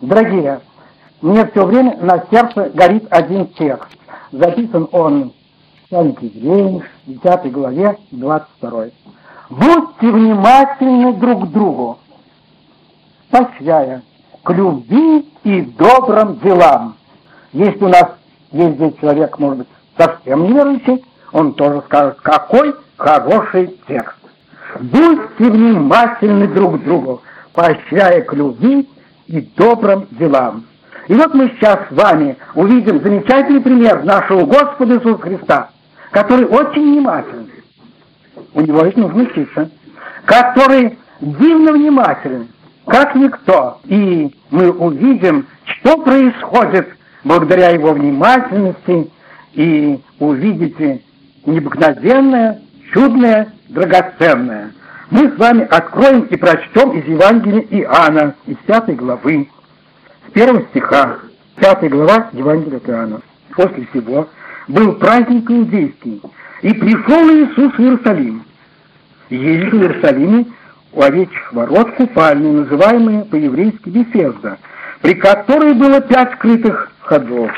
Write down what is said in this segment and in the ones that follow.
Дорогие, мне все время на сердце горит один текст. Записан он в Псалме Евреев, 10 главе, 22. «Будьте внимательны друг к другу, поощряя к любви и добрым делам». Если у нас есть здесь человек, может быть, совсем неверующий, он тоже скажет, какой хороший текст. Будьте внимательны друг к другу, поощряя к любви и добрым делам. И вот мы сейчас с вами увидим замечательный пример нашего Господа Иисуса Христа, который очень внимательный. У него ведь нужно учиться. Который дивно внимателен, как никто. И мы увидим, что происходит благодаря его внимательности, и увидите необыкновенное, чудное, драгоценное. Мы с вами откроем и прочтем из Евангелия Иоанна, из 5 главы, с первого стиха, 5 глава Евангелия Иоанна. После всего был праздник иудейский, и пришел Иисус в Иерусалим. Есть в Иерусалиме у овечьих ворот купальни, называемые по-еврейски Бефезда, при которой было пять скрытых ходов.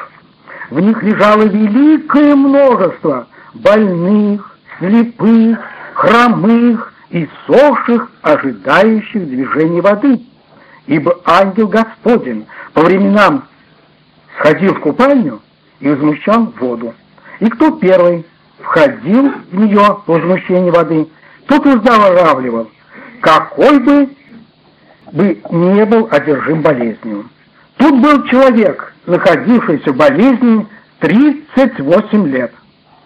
В них лежало великое множество больных, слепых, хромых и сохших, ожидающих движения воды. Ибо ангел Господень по временам сходил в купальню и возмущал воду. И кто первый входил в нее по возмущению воды, тот выздоравливал, какой бы бы не был одержим болезнью. Тут был человек, находившийся в болезни 38 лет.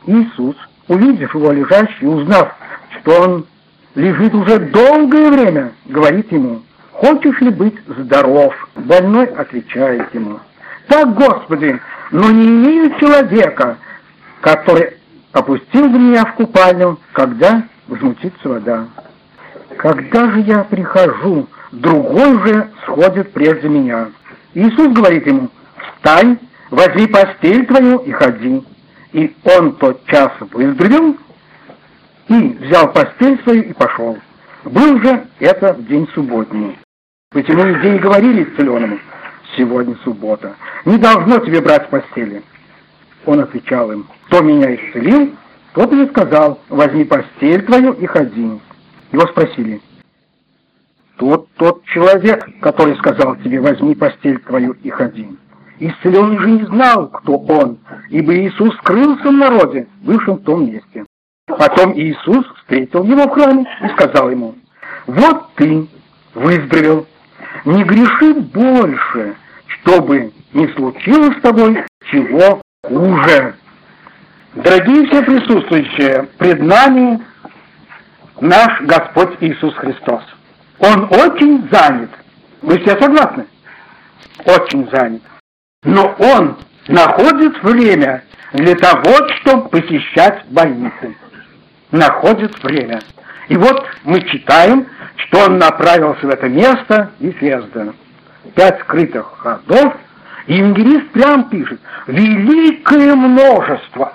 Иисус, увидев его лежащий, узнав, что он лежит уже долгое время, говорит ему, «Хочешь ли быть здоров?» Больной отвечает ему, «Так, Господи, но не имею человека, который опустил бы меня в купальню, когда возмутится вода. Когда же я прихожу, другой же сходит прежде меня». Иисус говорит ему, «Встань, возьми постель твою и ходи». И он тот час выздоровел и взял постель свою и пошел. Был же это в день субботний. Почему иудеи говорили исцеленному, «Сегодня суббота, не должно тебе брать постели». Он отвечал им, «Кто меня исцелил, тот и сказал, возьми постель твою и ходи». Его спросили, тот тот человек, который сказал тебе, возьми постель твою и ходи. Исцеленный же не знал, кто он, ибо Иисус скрылся в народе, бывшем в том месте. Потом Иисус встретил его в храме и сказал ему, «Вот ты выздоровел, не греши больше, чтобы не случилось с тобой чего хуже». Дорогие все присутствующие, пред нами наш Господь Иисус Христос. Он очень занят. Вы все согласны? Очень занят. Но он находит время для того, чтобы посещать больницы. Находит время. И вот мы читаем, что он направился в это место Ефезда. Пять скрытых ходов, и евангелист прям пишет, великое множество.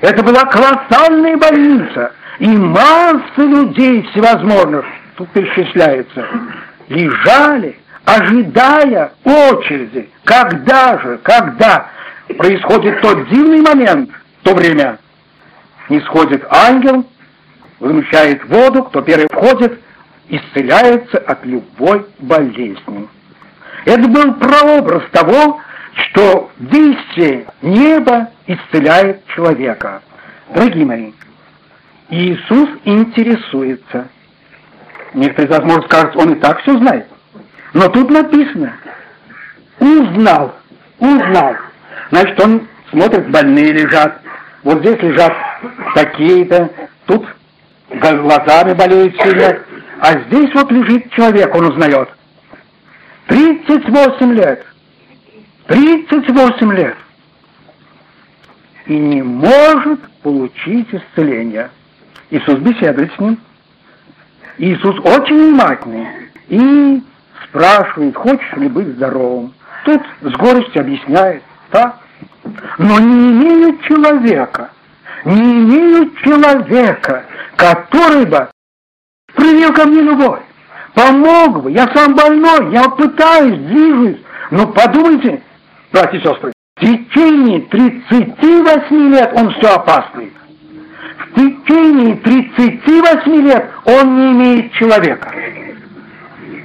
Это была колоссальная больница, и масса людей всевозможных, тут перечисляется, лежали, ожидая очереди. Когда же, когда происходит тот дивный момент, то время не сходит ангел, возмущает воду, кто первый входит, исцеляется от любой болезни. Это был прообраз того, что действие неба исцеляет человека. Дорогие мои, Иисус интересуется. Некоторые из вас, может, скажут, он и так все знает. Но тут написано, узнал, узнал. Значит, он смотрит, больные лежат. Вот здесь лежат такие-то, тут глазами болеют сильно. А здесь вот лежит человек, он узнает. 38 лет. 38 лет. И не может получить исцеление. Иисус беседует с ним. Иисус очень внимательный и спрашивает, хочешь ли быть здоровым. Тут с горестью объясняет, так? Но не имеют человека, не имеют человека, который бы привел ко мне любовь, помог бы, я сам больной, я пытаюсь, движусь, Ну подумайте, братья и сестры, в течение 38 лет он все опасный. В течение 38 лет он не имеет человека.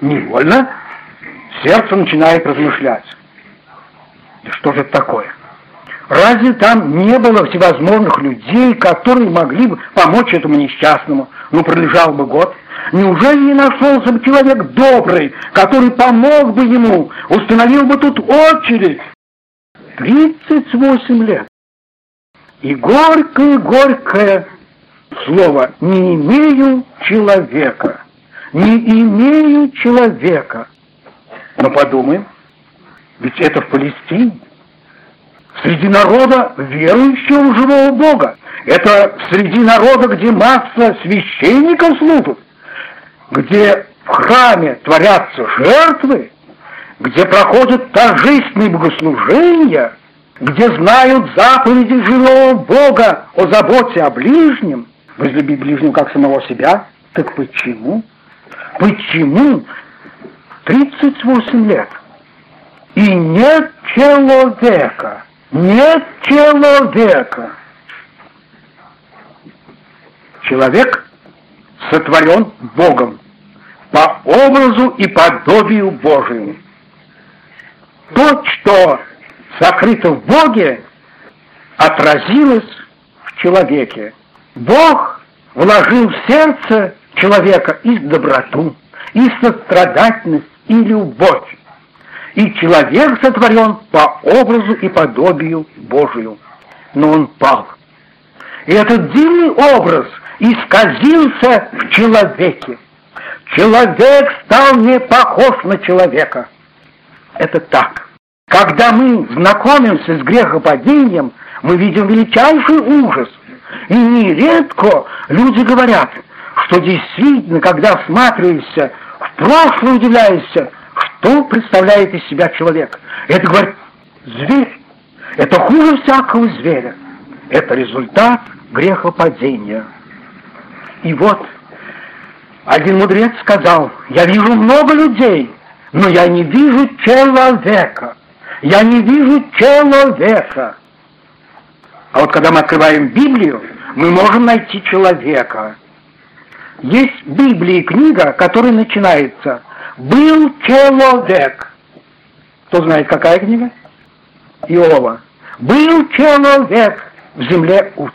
Невольно сердце начинает размышлять. Да что же это такое? Разве там не было всевозможных людей, которые могли бы помочь этому несчастному? Ну, пролежал бы год. Неужели не нашелся бы человек добрый, который помог бы ему, установил бы тут очередь? 38 лет. И горькое-горькое слово «не имею человека». Не имею человека. Но подумаем, ведь это в Палестине среди народа верующего живого Бога. Это среди народа, где масса священников служат, где в храме творятся жертвы, где проходят торжественные богослужения, где знают заповеди живого Бога о заботе о ближнем, возлюби ближнего как самого себя, так почему? Почему 38 лет? И нет человека, нет человека. Человек сотворен Богом по образу и подобию Божию. То, что сокрыто в Боге, отразилось в человеке. Бог вложил в сердце человека и доброту, и сострадательность, и любовь и человек сотворен по образу и подобию Божию. Но он пал. И этот дивный образ исказился в человеке. Человек стал не похож на человека. Это так. Когда мы знакомимся с грехопадением, мы видим величайший ужас. И нередко люди говорят, что действительно, когда всматриваешься в прошлое, удивляешься, что представляет из себя человек? Это, говорит, зверь. Это хуже всякого зверя. Это результат грехопадения. И вот один мудрец сказал, я вижу много людей, но я не вижу человека. Я не вижу человека. А вот когда мы открываем Библию, мы можем найти человека. Есть в Библии книга, которая начинается был человек. Кто знает, какая книга? Иова. Был человек в земле Уц.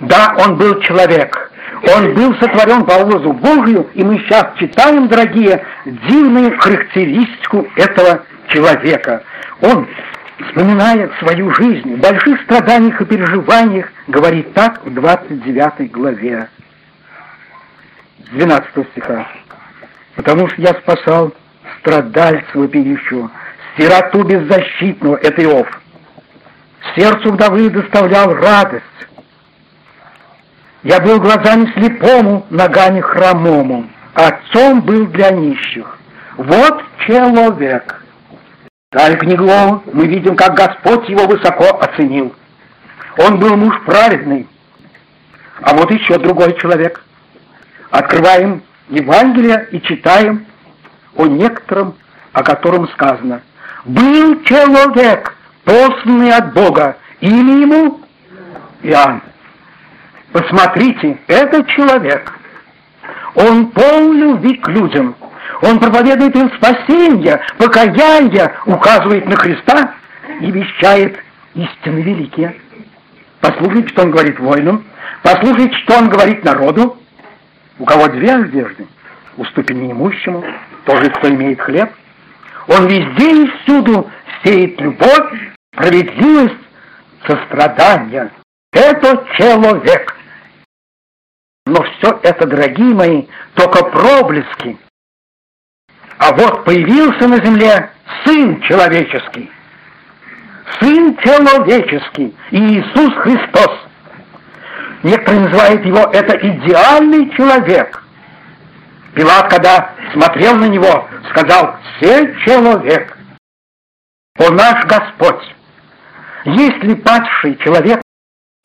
Да, он был человек. Он был сотворен по образу Божию, и мы сейчас читаем, дорогие, дивную характеристику этого человека. Он, вспоминая свою жизнь, в больших страданиях и переживаниях, говорит так в 29 главе, 12 стиха потому что я спасал страдальца вопиющего, сироту беззащитного, это Иов. Сердцу вдовы доставлял радость. Я был глазами слепому, ногами хромому, отцом был для нищих. Вот человек. Далее книгу мы видим, как Господь его высоко оценил. Он был муж праведный. А вот еще другой человек. Открываем Евангелия и читаем о некотором, о котором сказано. Был человек, посланный от Бога, имя ему Иоанн. Посмотрите, этот человек, он полон любви к людям, он проповедует им спасение, покаяние, указывает на Христа и вещает истины великие. Послушайте, что он говорит воинам, послушайте, что он говорит народу, у кого две одежды, уступи неимущему, тоже кто имеет хлеб. Он везде и всюду сеет любовь, справедливость, сострадание. Это человек. Но все это, дорогие мои, только проблески. А вот появился на земле Сын человеческий. Сын человеческий, Иисус Христос. Некоторые называют его это идеальный человек. Пилат, когда смотрел на него, сказал, «Все человек, он наш Господь». Если падший человек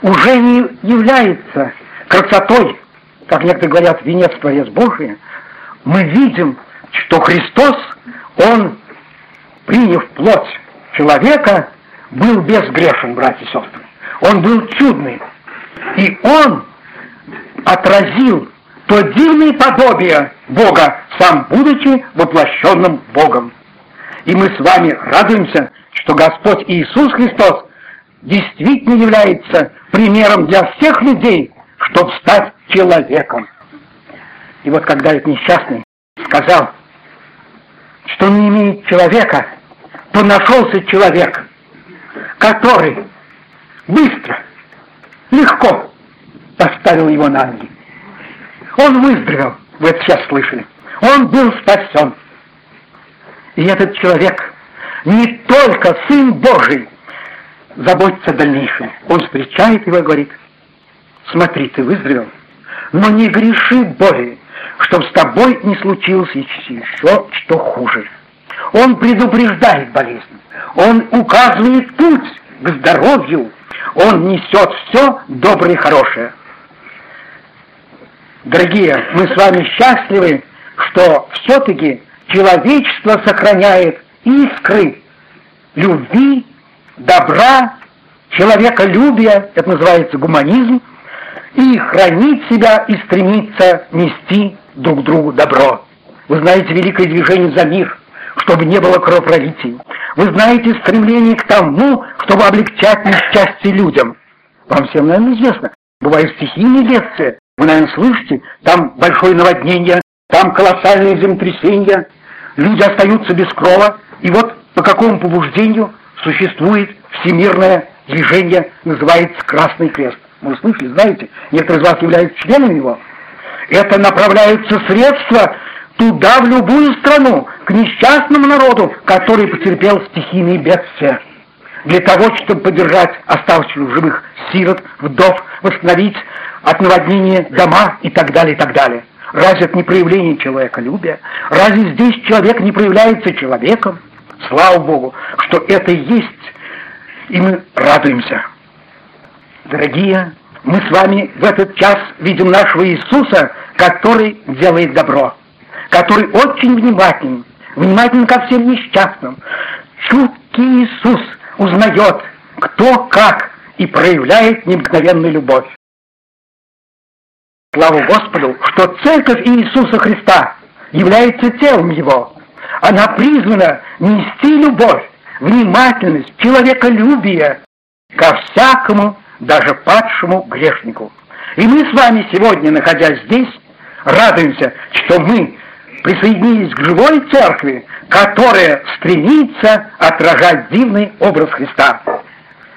уже не является красотой, как некоторые говорят, венец творец Божий, мы видим, что Христос, Он приняв плоть человека, был безгрешен, братья и сестры. Он был чудный. И он отразил то дивное подобие Бога, сам будучи воплощенным Богом. И мы с вами радуемся, что Господь Иисус Христос действительно является примером для всех людей, чтобы стать человеком. И вот когда этот несчастный сказал, что не имеет человека, то нашелся человек, который быстро, легко поставил его на ноги. Он выздоровел, вы это сейчас слышали. Он был спасен. И этот человек не только Сын Божий заботится о дальнейшем. Он встречает его и говорит, смотри, ты выздоровел, но не греши более, чтобы с тобой не случилось еще что хуже. Он предупреждает болезнь, он указывает путь к здоровью, он несет все доброе и хорошее. Дорогие, мы с вами счастливы, что все-таки человечество сохраняет искры любви, добра, человеколюбия, это называется гуманизм, и хранит себя и стремится нести друг другу добро. Вы знаете великое движение за мир, чтобы не было кровопролитий. Вы знаете стремление к тому, чтобы облегчать несчастье людям. Вам всем, наверное, известно. Бывают стихийные бедствия. Вы, наверное, слышите, там большое наводнение, там колоссальные землетрясения. Люди остаются без крова. И вот по какому побуждению существует всемирное движение, называется Красный Крест. Вы слышали, знаете, некоторые из вас являются членами его. Это направляются средства туда, в любую страну, к несчастному народу, который потерпел стихийные бедствия. Для того, чтобы поддержать оставшихся живых сирот, вдов, восстановить от наводнения дома и так далее, и так далее. Разве это не проявление человеколюбия? Разве здесь человек не проявляется человеком? Слава Богу, что это есть, и мы радуемся. Дорогие, мы с вами в этот час видим нашего Иисуса, который делает добро, который очень внимателен, внимателен ко всем несчастным. Чуткий Иисус узнает, кто как, и проявляет необыкновенную любовь. Слава Господу, что Церковь Иисуса Христа является телом Его. Она призвана нести любовь, внимательность, человеколюбие ко всякому, даже падшему грешнику. И мы с вами сегодня, находясь здесь, радуемся, что мы присоединились к живой церкви, которая стремится отражать дивный образ Христа.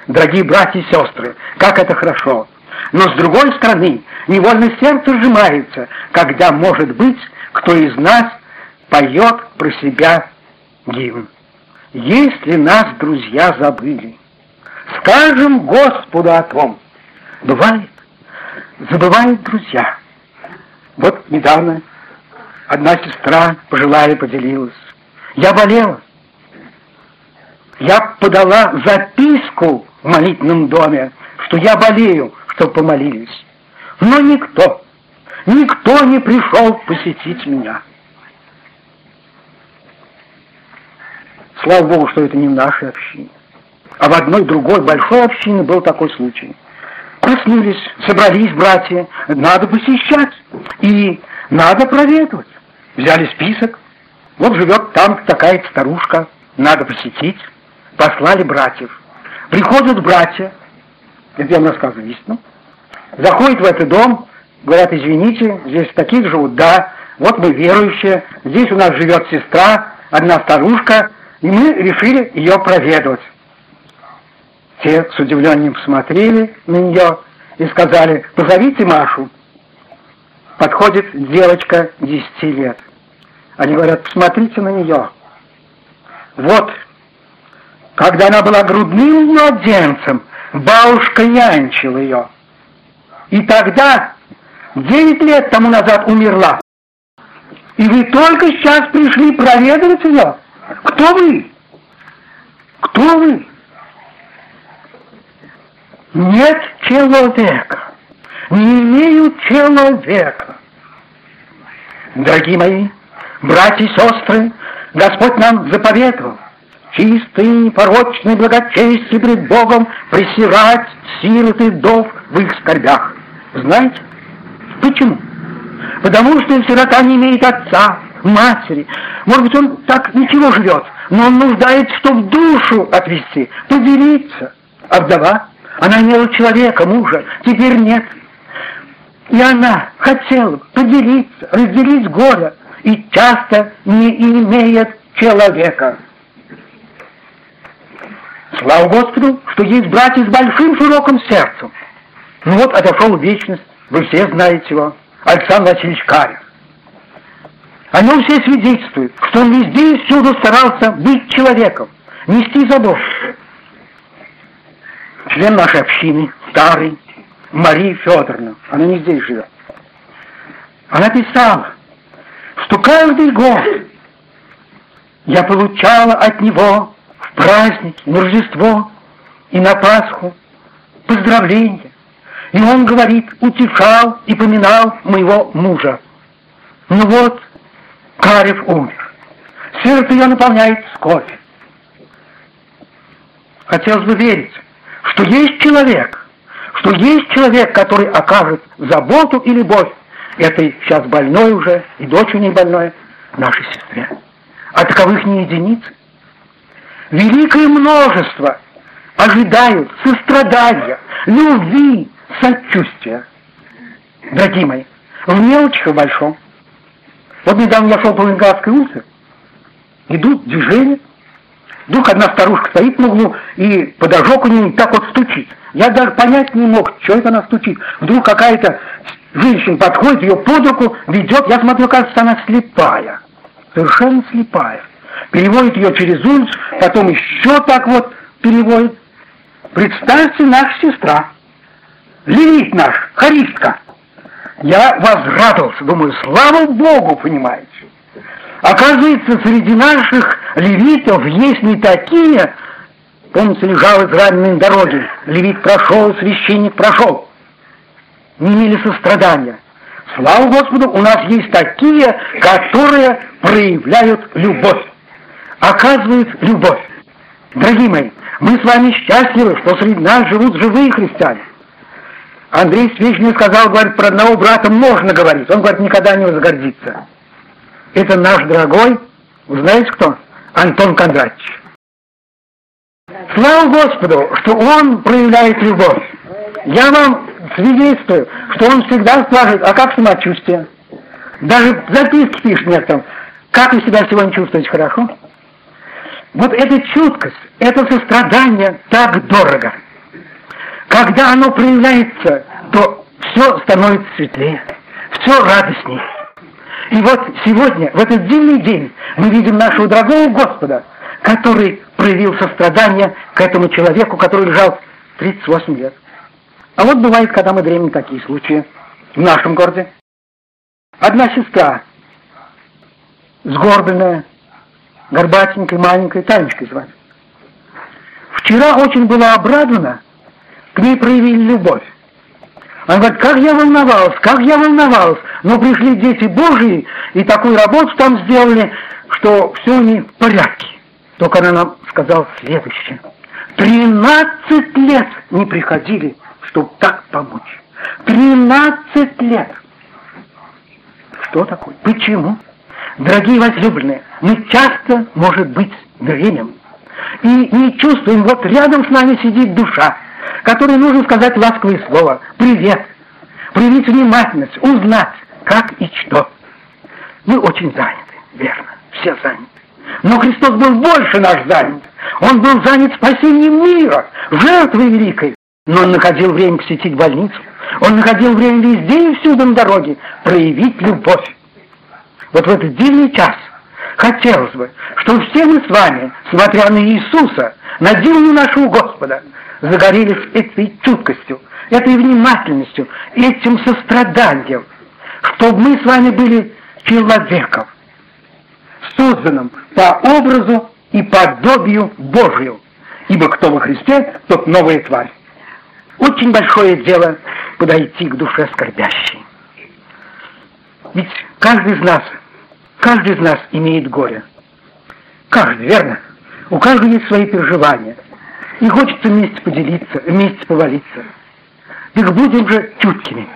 Дорогие братья и сестры, как это хорошо! Но с другой стороны, невольно сердце сжимается, когда, может быть, кто из нас поет про себя гимн. Если нас друзья забыли, скажем Господу о том. Бывает, забывают друзья. Вот недавно одна сестра пожилая поделилась. Я болела. Я подала записку в молитвенном доме, что я болею, чтобы помолились. Но никто, никто не пришел посетить меня. Слава Богу, что это не в нашей общине. А в одной другой большой общине был такой случай. Проснулись, собрались братья, надо посещать и надо проведывать. Взяли список, вот живет там такая старушка, надо посетить. Послали братьев. Приходят братья, это я вам рассказываю истину, заходят в этот дом, говорят, извините, здесь таких живут, да, вот мы верующие, здесь у нас живет сестра, одна старушка, и мы решили ее проведывать. Те с удивлением посмотрели на нее и сказали, позовите Машу. Подходит девочка 10 лет. Они говорят, посмотрите на нее. Вот, когда она была грудным младенцем, бабушка нянчила ее. И тогда, 9 лет тому назад умерла. И вы только сейчас пришли проведывать ее? Кто вы? Кто вы? Нет человека. Не имею человека. Дорогие мои, братья и сестры, Господь нам заповедовал. чистые, непорочные, благочестие пред Богом, присирать сирот и вдов в их скорбях. Знаете, почему? Потому что сирота не имеет отца, матери. Может быть, он так ничего живет, но он нуждается, чтобы душу отвести, поделиться. А вдова, она имела человека, мужа, теперь нет. И она хотела поделиться, разделить горе, и часто не имеет человека. Слава Господу, что есть братья с большим широким сердцем. Ну вот отошел в вечность, вы все знаете его, Александр Васильевич Карев. О нем все свидетельствуют, что он везде и всюду старался быть человеком, нести заботу. Член нашей общины, старый, Мария Федоровна, она не здесь живет. Она писала, что каждый год я получала от него в праздник, на Рождество и на Пасху поздравления. И он, говорит, утешал и поминал моего мужа. Ну вот, Карев умер. Сердце ее наполняет скорбь. Хотелось бы верить, что есть человек, что есть человек, который окажет заботу и любовь этой сейчас больной уже, и дочь у ней больная, нашей сестре. А таковых не единицы. Великое множество ожидают сострадания, любви, сочувствия. Дорогие мои, в мелочи и в большом. Вот недавно я шел по Ленинградской улице, идут движения, вдруг одна старушка стоит на углу и подожок у нее так вот стучит. Я даже понять не мог, что это она стучит. Вдруг какая-то женщина подходит, ее под руку ведет, я смотрю, кажется, она слепая, совершенно слепая. Переводит ее через улицу, потом еще так вот переводит. Представьте, наша сестра, левит наш, харистка. Я возрадовался, думаю, слава Богу, понимаете. Оказывается, среди наших левитов есть не такие, помните, лежал израненный дороги, левит прошел, священник прошел, не имели сострадания. Слава Господу, у нас есть такие, которые проявляют любовь, оказывают любовь. Дорогие мои, мы с вами счастливы, что среди нас живут живые христиане. Андрей Свечный сказал, говорит, про одного брата можно говорить. Он, говорит, никогда не возгордится. Это наш дорогой, знаете кто? Антон Кондратьевич. Слава Господу, что он проявляет любовь. Я вам свидетельствую, что он всегда спрашивает, а как самочувствие? Даже записки пишет некоторым, как вы себя сегодня чувствуете хорошо? Вот эта чуткость, это сострадание так дорого. Когда оно проявляется, то все становится светлее, все радостнее. И вот сегодня, в этот дивный день, мы видим нашего дорогого Господа, который проявил сострадание к этому человеку, который лежал 38 лет. А вот бывает, когда мы дремем такие случаи в нашем городе. Одна сестра, сгорбленная, горбатенькая, маленькая, Танечкой звать. Вчера очень была обрадована, к ней проявили любовь. Она говорит, как я волновалась, как я волновалась. Но пришли дети Божьи и такую работу там сделали, что все не в порядке. Только она нам сказала следующее. Тринадцать лет не приходили, чтобы так помочь. Тринадцать лет. Что такое? Почему? Дорогие возлюбленные, мы часто, может быть, дремем и не чувствуем, вот рядом с нами сидит душа, которой нужно сказать ласковое слово «Привет», проявить внимательность, узнать, как и что. Мы очень заняты, верно, все заняты. Но Христос был больше наш занят. Он был занят спасением мира, жертвой великой. Но он находил время посетить больницу. Он находил время везде и всюду на дороге проявить любовь. Вот в этот дивный час хотелось бы, чтобы все мы с вами, смотря на Иисуса, на дивную нашего Господа, загорелись этой чуткостью, этой внимательностью, этим состраданием, чтобы мы с вами были человеком, созданным по образу и подобию Божию. Ибо кто во Христе, тот новая тварь. Очень большое дело подойти к душе скорбящей. Ведь каждый из нас, каждый из нас имеет горе. Каждый, верно? У каждого есть свои переживания. И хочется вместе поделиться, вместе повалиться. Так будем же чуткими.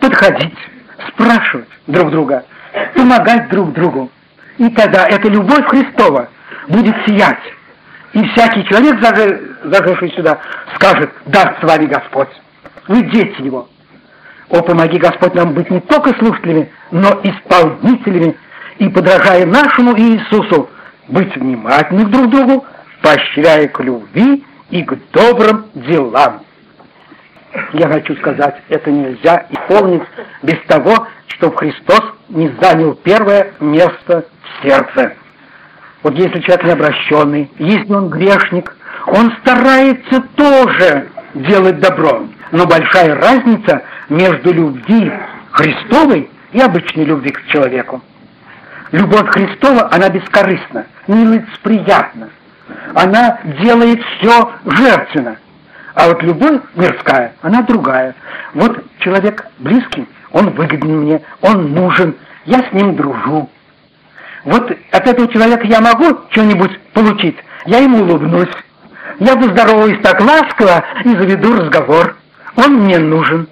Подходить, спрашивать друг друга, помогать друг другу. И тогда эта любовь Христова будет сиять. И всякий человек, заживший сюда, скажет, да, с вами Господь. Вы дети Его. О, помоги, Господь, нам быть не только слушателями, но исполнителями, и, подражая нашему Иисусу, быть внимательны друг к другу, поощряя к любви и к добрым делам. Я хочу сказать, это нельзя исполнить без того, чтобы Христос не занял первое место в сердце. Вот если человек необращенный, если он грешник, он старается тоже делать добро. Но большая разница между любви Христовой и обычной любви к человеку. Любовь Христова, она бескорыстна, милостприятна. Она делает все жертвенно. А вот любовь мирская, она другая. Вот человек близкий, он выгоден мне, он нужен, я с ним дружу. Вот от этого человека я могу что-нибудь получить, я ему улыбнусь. Я поздороваюсь так ласково и заведу разговор. Он мне нужен.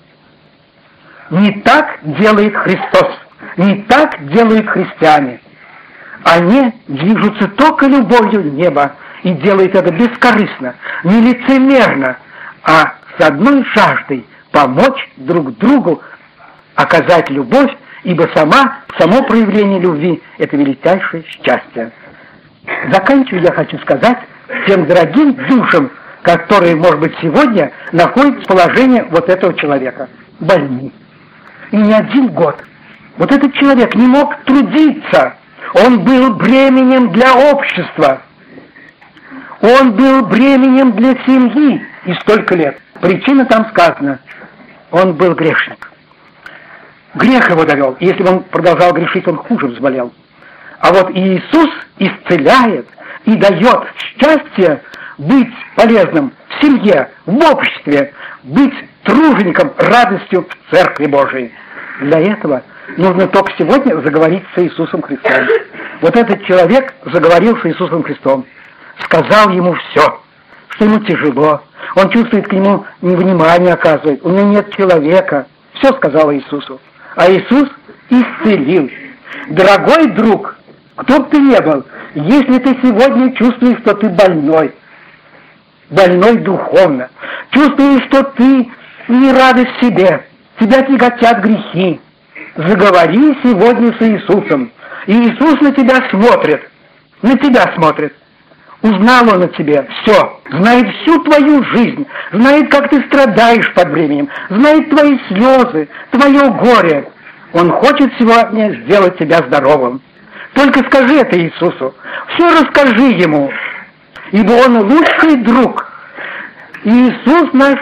Не так делает Христос, не так делают христиане. Они движутся только любовью неба и делают это бескорыстно, не лицемерно, а с одной жаждой помочь друг другу оказать любовь, ибо сама, само проявление любви – это величайшее счастье. Заканчиваю я хочу сказать тем дорогим душам, которые, может быть, сегодня находятся в положении вот этого человека, больны. И не один год. Вот этот человек не мог трудиться. Он был бременем для общества. Он был бременем для семьи и столько лет. Причина там сказана. Он был грешник. Грех его довел. Если бы он продолжал грешить, он хуже взболел. А вот Иисус исцеляет и дает счастье быть полезным в семье, в обществе, быть тружеником, радостью в Церкви Божией. Для этого нужно только сегодня заговорить с Иисусом Христом. Вот этот человек заговорил с Иисусом Христом, сказал ему все, что ему тяжело, он чувствует к нему невнимание оказывает, у него нет человека. Все сказал Иисусу. А Иисус исцелил. Дорогой друг, кто бы ты ни был, если ты сегодня чувствуешь, что ты больной, больной духовно, чувствуешь, что ты не радость себе, тебя тяготят грехи, заговори сегодня с Иисусом. И Иисус на тебя смотрит, на тебя смотрит. Узнал он о тебе все, знает всю твою жизнь, знает, как ты страдаешь под временем, знает твои слезы, твое горе. Он хочет сегодня сделать тебя здоровым. Только скажи это Иисусу, все расскажи Ему, ибо Он лучший друг. Иисус наш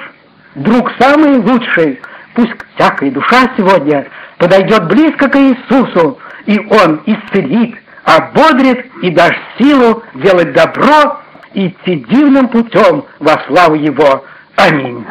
друг самый лучший. Пусть всякая душа сегодня подойдет близко к Иисусу, и Он исцелит, ободрит и даст силу делать добро и идти дивным путем во славу Его. Аминь.